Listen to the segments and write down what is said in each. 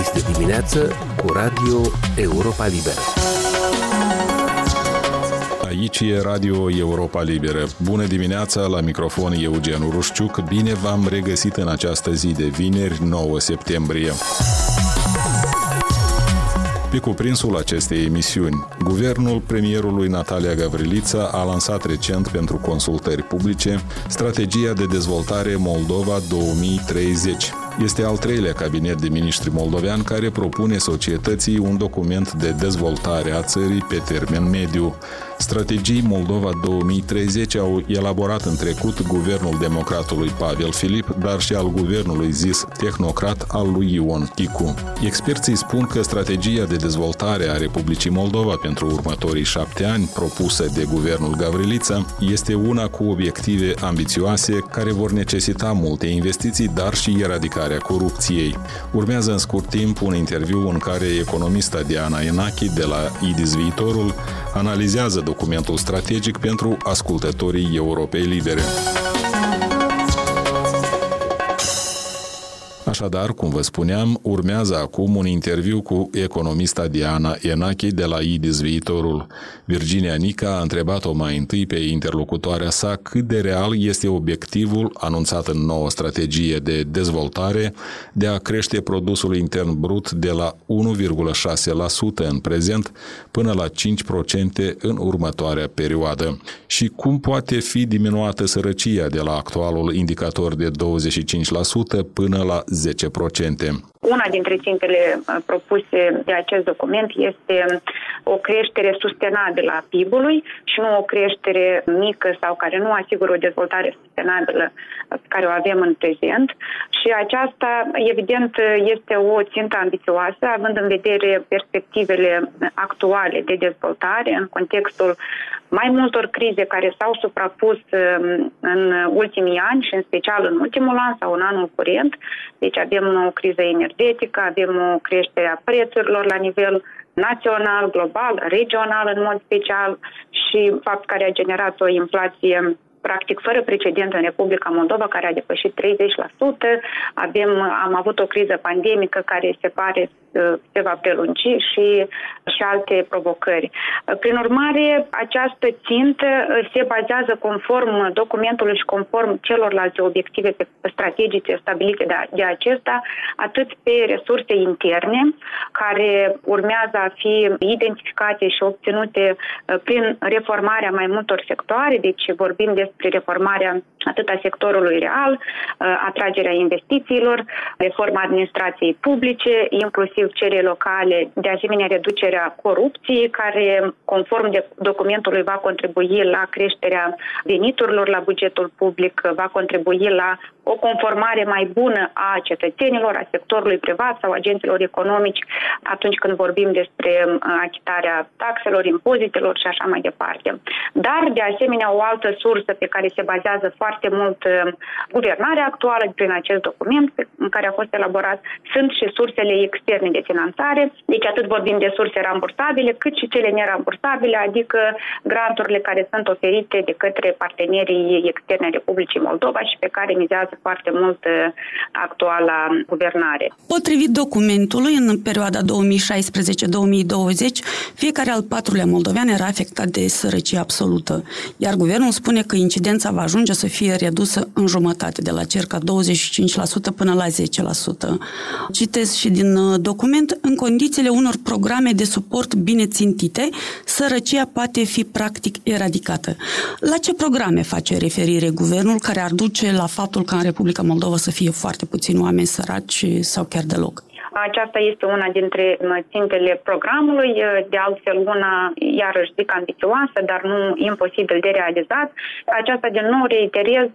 Este dimineață cu Radio Europa Liberă. Aici e Radio Europa Liberă. Bună dimineața, la microfon Eugen Urușciuc. Bine v-am regăsit în această zi de vineri, 9 septembrie. Pe cuprinsul acestei emisiuni, guvernul premierului Natalia Gavrilița a lansat recent pentru consultări publice strategia de dezvoltare Moldova 2030. Este al treilea cabinet de ministri moldovean care propune societății un document de dezvoltare a țării pe termen mediu. Strategii Moldova 2030 au elaborat în trecut guvernul democratului Pavel Filip, dar și al guvernului zis tehnocrat al lui Ion Ticu. Experții spun că strategia de dezvoltare a Republicii Moldova pentru următorii șapte ani, propusă de guvernul Gavrilița, este una cu obiective ambițioase care vor necesita multe investiții, dar și eradicarea corupției. Urmează în scurt timp un interviu în care economista Diana Enachi de la IDIS Viitorul analizează documentul strategic pentru ascultătorii Europei Libere. Așadar, cum vă spuneam, urmează acum un interviu cu economista Diana Enache de la IDIS Viitorul. Virginia Nica a întrebat-o mai întâi pe interlocutoarea sa cât de real este obiectivul anunțat în noua strategie de dezvoltare de a crește produsul intern brut de la 1,6% în prezent până la 5% în următoarea perioadă și cum poate fi diminuată sărăcia de la actualul indicator de 25% până la 10%. Una dintre țintele uh, propuse de acest document este o creștere sustenabilă a PIB-ului și nu o creștere mică sau care nu asigură o dezvoltare sustenabilă pe care o avem în prezent. Și aceasta, evident, este o țintă ambițioasă, având în vedere perspectivele actuale de dezvoltare în contextul mai multor crize care s-au suprapus um, în ultimii ani și în special în ultimul an sau în anul curent. Deci avem o criză energetică, avem o creștere a prețurilor la nivel național, global, regional în mod special și fapt care a generat o inflație practic fără precedent în Republica Moldova, care a depășit 30%. Avem, am avut o criză pandemică care se pare se va prelungi și, și alte provocări. Prin urmare, această țintă se bazează conform documentului și conform celorlalte obiective strategice stabilite de, de acesta, atât pe resurse interne, care urmează a fi identificate și obținute uh, prin reformarea mai multor sectoare, deci vorbim despre reformarea atât a sectorului real, uh, atragerea investițiilor, reforma administrației publice, inclusiv inclusiv cele locale, de asemenea reducerea corupției, care, conform de documentului, va contribui la creșterea veniturilor la bugetul public, va contribui la o conformare mai bună a cetățenilor, a sectorului privat sau agenților economici atunci când vorbim despre uh, achitarea taxelor, impozitelor și așa mai departe. Dar, de asemenea, o altă sursă pe care se bazează foarte mult uh, guvernarea actuală prin acest document în care a fost elaborat sunt și sursele externe de finanțare, deci atât vorbim de surse rambursabile, cât și cele nerambursabile, adică granturile care sunt oferite de către partenerii externe Republicii Moldova și pe care mizează foarte mult uh, actuala guvernare. Potrivit documentului, în perioada 2016-2020, fiecare al patrulea moldovean era afectat de sărăcie absolută, iar guvernul spune că incidența va ajunge să fie redusă în jumătate, de la circa 25% până la 10%. Citesc și din uh, document document, în condițiile unor programe de suport bine țintite, sărăcia poate fi practic eradicată. La ce programe face referire guvernul care ar duce la faptul că în Republica Moldova să fie foarte puțini oameni săraci sau chiar deloc? Aceasta este una dintre țintele programului, de altfel una, iarăși zic, ambițioasă, dar nu imposibil de realizat. Aceasta, din nou, reiterez,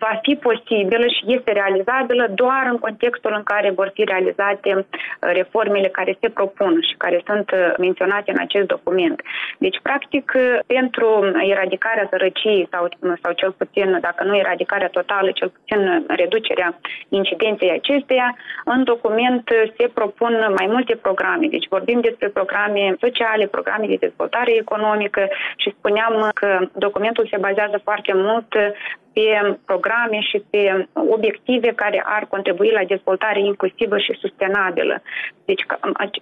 va fi posibilă și este realizabilă doar în contextul în care vor fi realizate reformele care se propun și care sunt menționate în acest document. Deci, practic, pentru eradicarea sărăciei sau, sau cel puțin, dacă nu eradicarea totală, cel puțin reducerea incidenței acesteia, în document se propun mai multe programe. Deci vorbim despre programe sociale, programe de dezvoltare economică și spuneam că documentul se bazează foarte mult pe programe și pe obiective care ar contribui la dezvoltare inclusivă și sustenabilă. Deci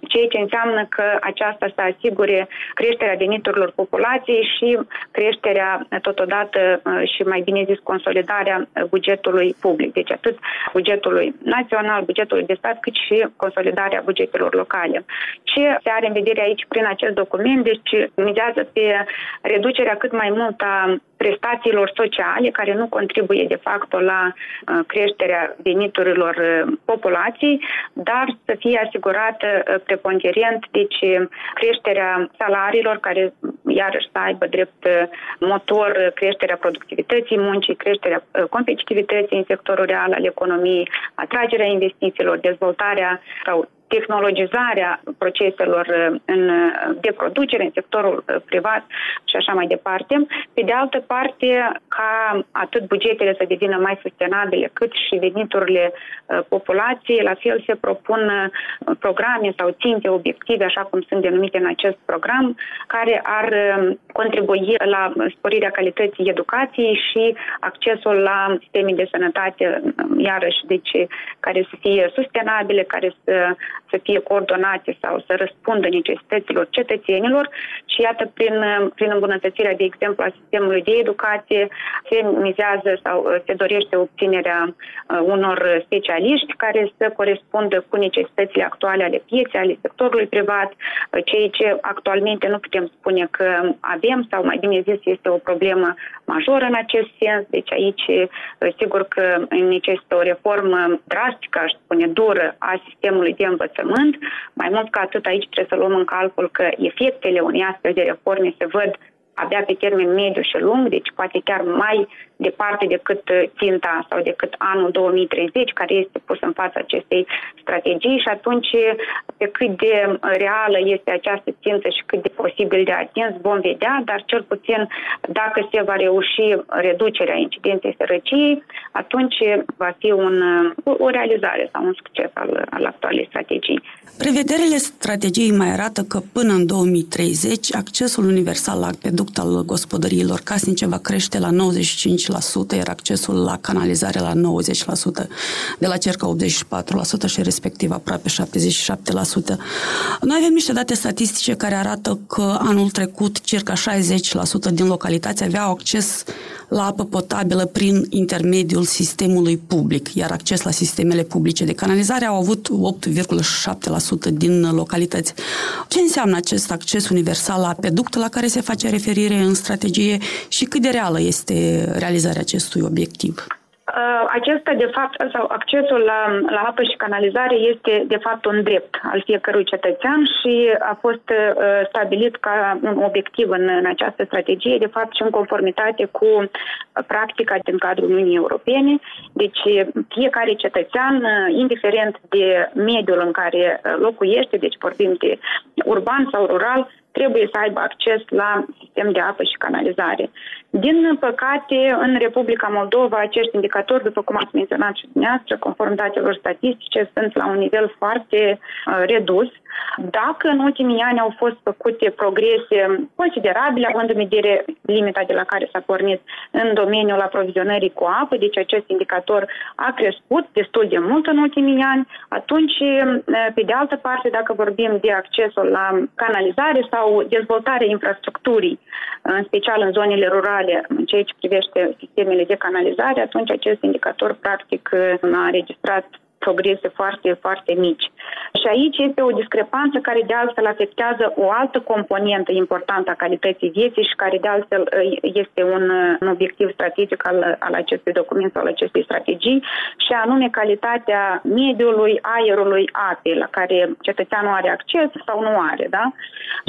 ceea ce înseamnă că aceasta să asigure creșterea veniturilor populației și creșterea totodată și mai bine zis consolidarea bugetului public. Deci atât bugetului național, bugetului de stat, cât și consolidarea bugetelor locale. Ce se are în vedere aici prin acest document? Deci mizează pe reducerea cât mai mult a prestațiilor sociale care nu contribuie de fapt la uh, creșterea veniturilor uh, populației, dar să fie asigurată uh, preponderent deci creșterea salariilor care iarăși să aibă drept motor creșterea productivității muncii, creșterea competitivității în sectorul real al economiei, atragerea investițiilor, dezvoltarea sau tehnologizarea proceselor uh, în, uh, de producere în sectorul uh, privat și așa mai departe. Pe de altă parte, ca atât bugetele să devină mai sustenabile, cât și veniturile populației, la fel se propun programe sau ținte obiective, așa cum sunt denumite în acest program, care ar contribui la sporirea calității educației și accesul la sisteme de sănătate, iarăși, deci, care să fie sustenabile, care să să fie coordonate sau să răspundă necesităților cetățenilor și iată prin, prin îmbunătățirea, de exemplu, a sistemului de educație se mizează sau uh, se dorește obținerea uh, unor specialiști care să corespundă cu necesitățile actuale ale pieței, ale sectorului privat, uh, ceea ce actualmente nu putem spune că avem sau mai bine zis este o problemă majoră în acest sens. Deci aici sigur că necesită o reformă drastică, aș spune, dură a sistemului de învățământ învățământ. Mai mult ca atât, aici trebuie să luăm în calcul că efectele unei astfel de reforme se văd abia pe termen mediu și lung, deci poate chiar mai departe decât uh, ținta sau decât anul 2030 care este pus în fața acestei strategii și atunci pe cât de uh, reală este această țintă și cât de posibil de atins vom vedea, dar cel puțin dacă se va reuși reducerea incidenței sărăciei, atunci va fi un, uh, o realizare sau un succes al, al actualei strategii. Prevederile strategiei mai arată că până în 2030 accesul universal la aqueduct al gospodăriilor casnice va crește la 95 iar accesul la canalizare la 90%, de la circa 84% și respectiv aproape 77%. Noi avem niște date statistice care arată că anul trecut circa 60% din localități aveau acces la apă potabilă prin intermediul sistemului public, iar acces la sistemele publice de canalizare au avut 8,7% din localități. Ce înseamnă acest acces universal la apeduct la care se face referire în strategie și cât de reală este realizarea acestui obiectiv? Uh, acesta, de fapt, sau accesul la, la apă și canalizare este, de fapt, un drept al fiecărui cetățean și a fost uh, stabilit ca un obiectiv în, în această strategie, de fapt, și în conformitate cu practica din cadrul Uniunii Europene. Deci, fiecare cetățean, uh, indiferent de mediul în care uh, locuiește, deci vorbim de urban sau rural, trebuie să aibă acces la sistem de apă și canalizare. Din păcate, în Republica Moldova, acești indicatori, după cum ați menționat și dumneavoastră, conform datelor statistice, sunt la un nivel foarte uh, redus. Dacă în ultimii ani au fost făcute progrese considerabile, având în vedere limita de la care s-a pornit în domeniul aprovizionării cu apă, deci acest indicator a crescut destul de mult în ultimii ani, atunci, uh, pe de altă parte, dacă vorbim de accesul la canalizare sau dezvoltarea infrastructurii, în special în zonele rurale, globale în ceea ce privește sistemele de canalizare, atunci acest indicator practic a înregistrat progrese foarte, foarte mici. Și aici este o discrepanță care de altfel afectează o altă componentă importantă a calității vieții și care de altfel este un, un obiectiv strategic al, al acestui document sau al acestei strategii și anume calitatea mediului, aerului, apei la care cetățeanul are acces sau nu are. Da?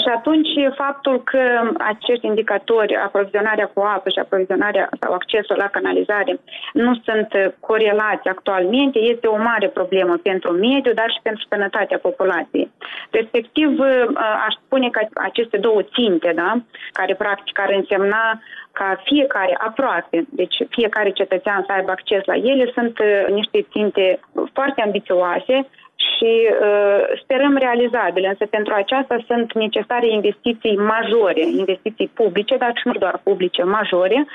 Și atunci faptul că acești indicatori, aprovizionarea cu apă și aprovizionarea sau accesul la canalizare nu sunt corelați actualmente, este o mare mare problemă pentru mediu, dar și pentru sănătatea populației. Respectiv, ă, aș spune că aceste două ținte, da, care practic ar însemna ca fiecare, aproape, deci fiecare cetățean să aibă acces la ele, sunt ă, niște ținte foarte ambițioase și uh, sperăm realizabile, însă pentru aceasta sunt necesare investiții majore, investiții publice, dar și nu doar publice, majore,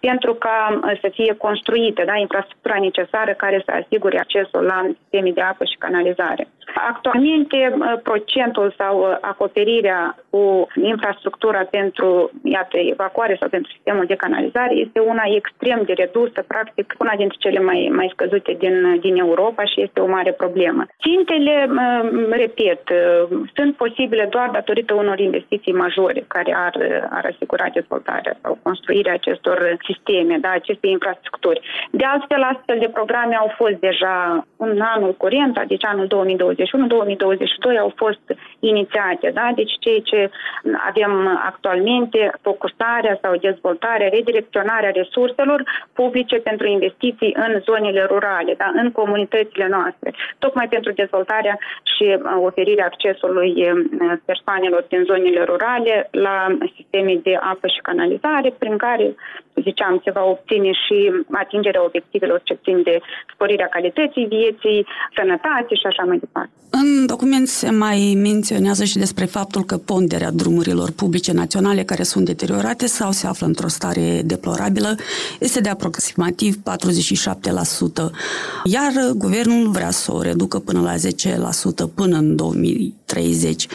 pentru ca uh, să fie construită da, infrastructura necesară care să asigure accesul la sisteme de apă și canalizare. Actualmente, uh, procentul sau uh, acoperirea cu infrastructura pentru iată, evacuare sau pentru sistemul de canalizare este una extrem de redusă, practic una dintre cele mai, mai scăzute din, din Europa și este o mare problemă. Țintele, repet, sunt posibile doar datorită unor investiții majore care ar, ar asigura dezvoltarea sau construirea acestor sisteme, da, aceste infrastructuri. De altfel, astfel de programe au fost deja în anul curent, adică anul 2021-2022 au fost inițiate, da? deci ceea ce avem actualmente, focusarea sau dezvoltarea, redirecționarea resurselor publice pentru investiții în zonele rurale, da? în comunitățile noastre, tocmai pentru dezvoltarea și uh, oferirea accesului uh, persoanelor din zonele rurale la sisteme de apă și canalizare, prin care ziceam, se va obține și atingerea obiectivelor ce țin de sporirea calității vieții, sănătate și așa mai departe. În document se mai menționează și despre faptul că ponderea drumurilor publice naționale care sunt deteriorate sau se află într-o stare deplorabilă este de aproximativ 47%, iar guvernul vrea să o reducă până la 10% până în 2030.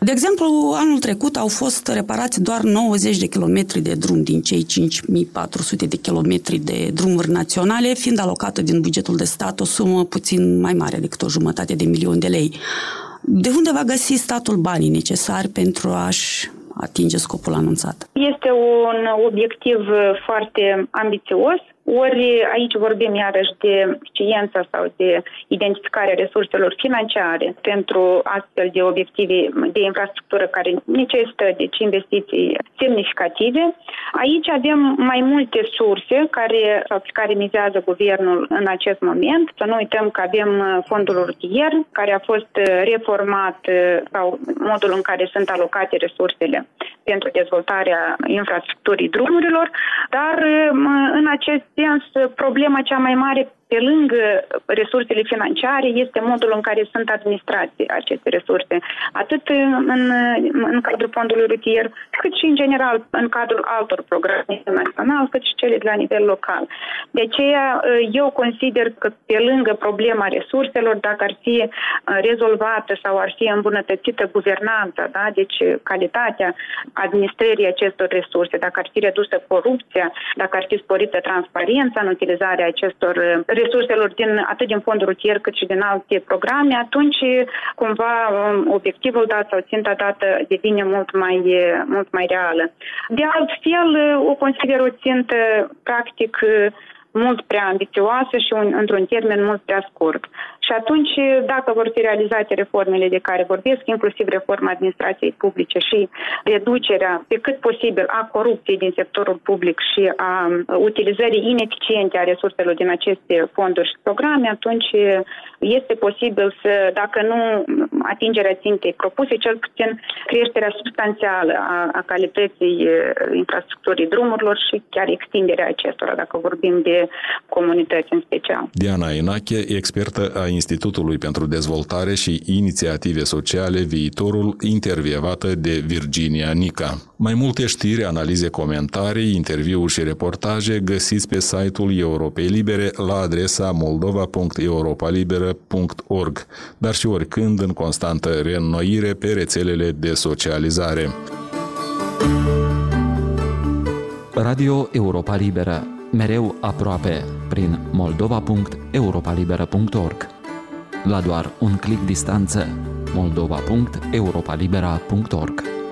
De exemplu, anul trecut au fost reparați doar 90 de kilometri de drum din cei 5400 de kilometri de drumuri naționale, fiind alocată din bugetul de stat o sumă puțin mai mare decât o jumătate de milion de lei. De unde va găsi statul banii necesari pentru a-și atinge scopul anunțat? Este un obiectiv foarte ambițios, ori aici vorbim iarăși de știință sau de identificarea resurselor financiare pentru astfel de obiective de infrastructură care necesită deci investiții semnificative. Aici avem mai multe surse care, sau pe care mizează guvernul în acest moment. Să nu uităm că avem fondul rutier care a fost reformat sau modul în care sunt alocate resursele pentru dezvoltarea infrastructurii drumurilor, dar în acest sens problema cea mai mare pe lângă resursele financiare, este modul în care sunt administrate aceste resurse, atât în, în cadrul fondului rutier, cât și în general în cadrul altor programe național, cât și cele de la nivel local. De aceea, eu consider că pe lângă problema resurselor, dacă ar fi rezolvată sau ar fi îmbunătățită guvernanța, da? deci calitatea administrării acestor resurse, dacă ar fi redusă corupția, dacă ar fi sporită transparența în utilizarea acestor resurselor din, atât din fondul rutier cât și din alte programe, atunci cumva um, obiectivul dat sau ținta dată devine mult mai, mult mai reală. De altfel, o consider o țintă practic mult prea ambițioasă și un, într-un termen mult prea scurt. Și atunci, dacă vor fi realizate reformele de care vorbesc, inclusiv reforma administrației publice și reducerea pe cât posibil a corupției din sectorul public și a utilizării ineficiente a resurselor din aceste fonduri și programe, atunci este posibil să, dacă nu atingerea țintei propuse, cel puțin creșterea substanțială a, a calității infrastructurii drumurilor și chiar extinderea acestora, dacă vorbim de comunități în special. Diana Inache, expertă a Institutului pentru Dezvoltare și Inițiative Sociale Viitorul, intervievată de Virginia Nica. Mai multe știri, analize, comentarii, interviuri și reportaje găsiți pe site-ul Europei Libere la adresa moldova.europalibera.org, dar și oricând în constantă reînnoire pe rețelele de socializare. Radio Europa Liberă, mereu aproape, prin moldova.europalibera.org la doar un clic distanță. moldova.europalibera.org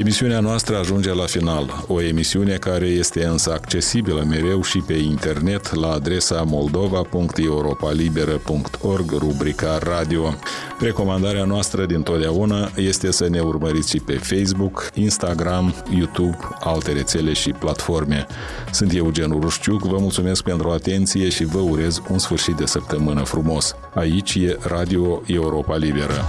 Emisiunea noastră ajunge la final, o emisiune care este însă accesibilă mereu și pe internet la adresa moldova.europalibera.org, rubrica radio. Recomandarea noastră din totdeauna este să ne urmăriți și pe Facebook, Instagram, YouTube, alte rețele și platforme. Sunt Eugen Urușciuc, vă mulțumesc pentru atenție și vă urez un sfârșit de săptămână frumos. Aici e Radio Europa Liberă.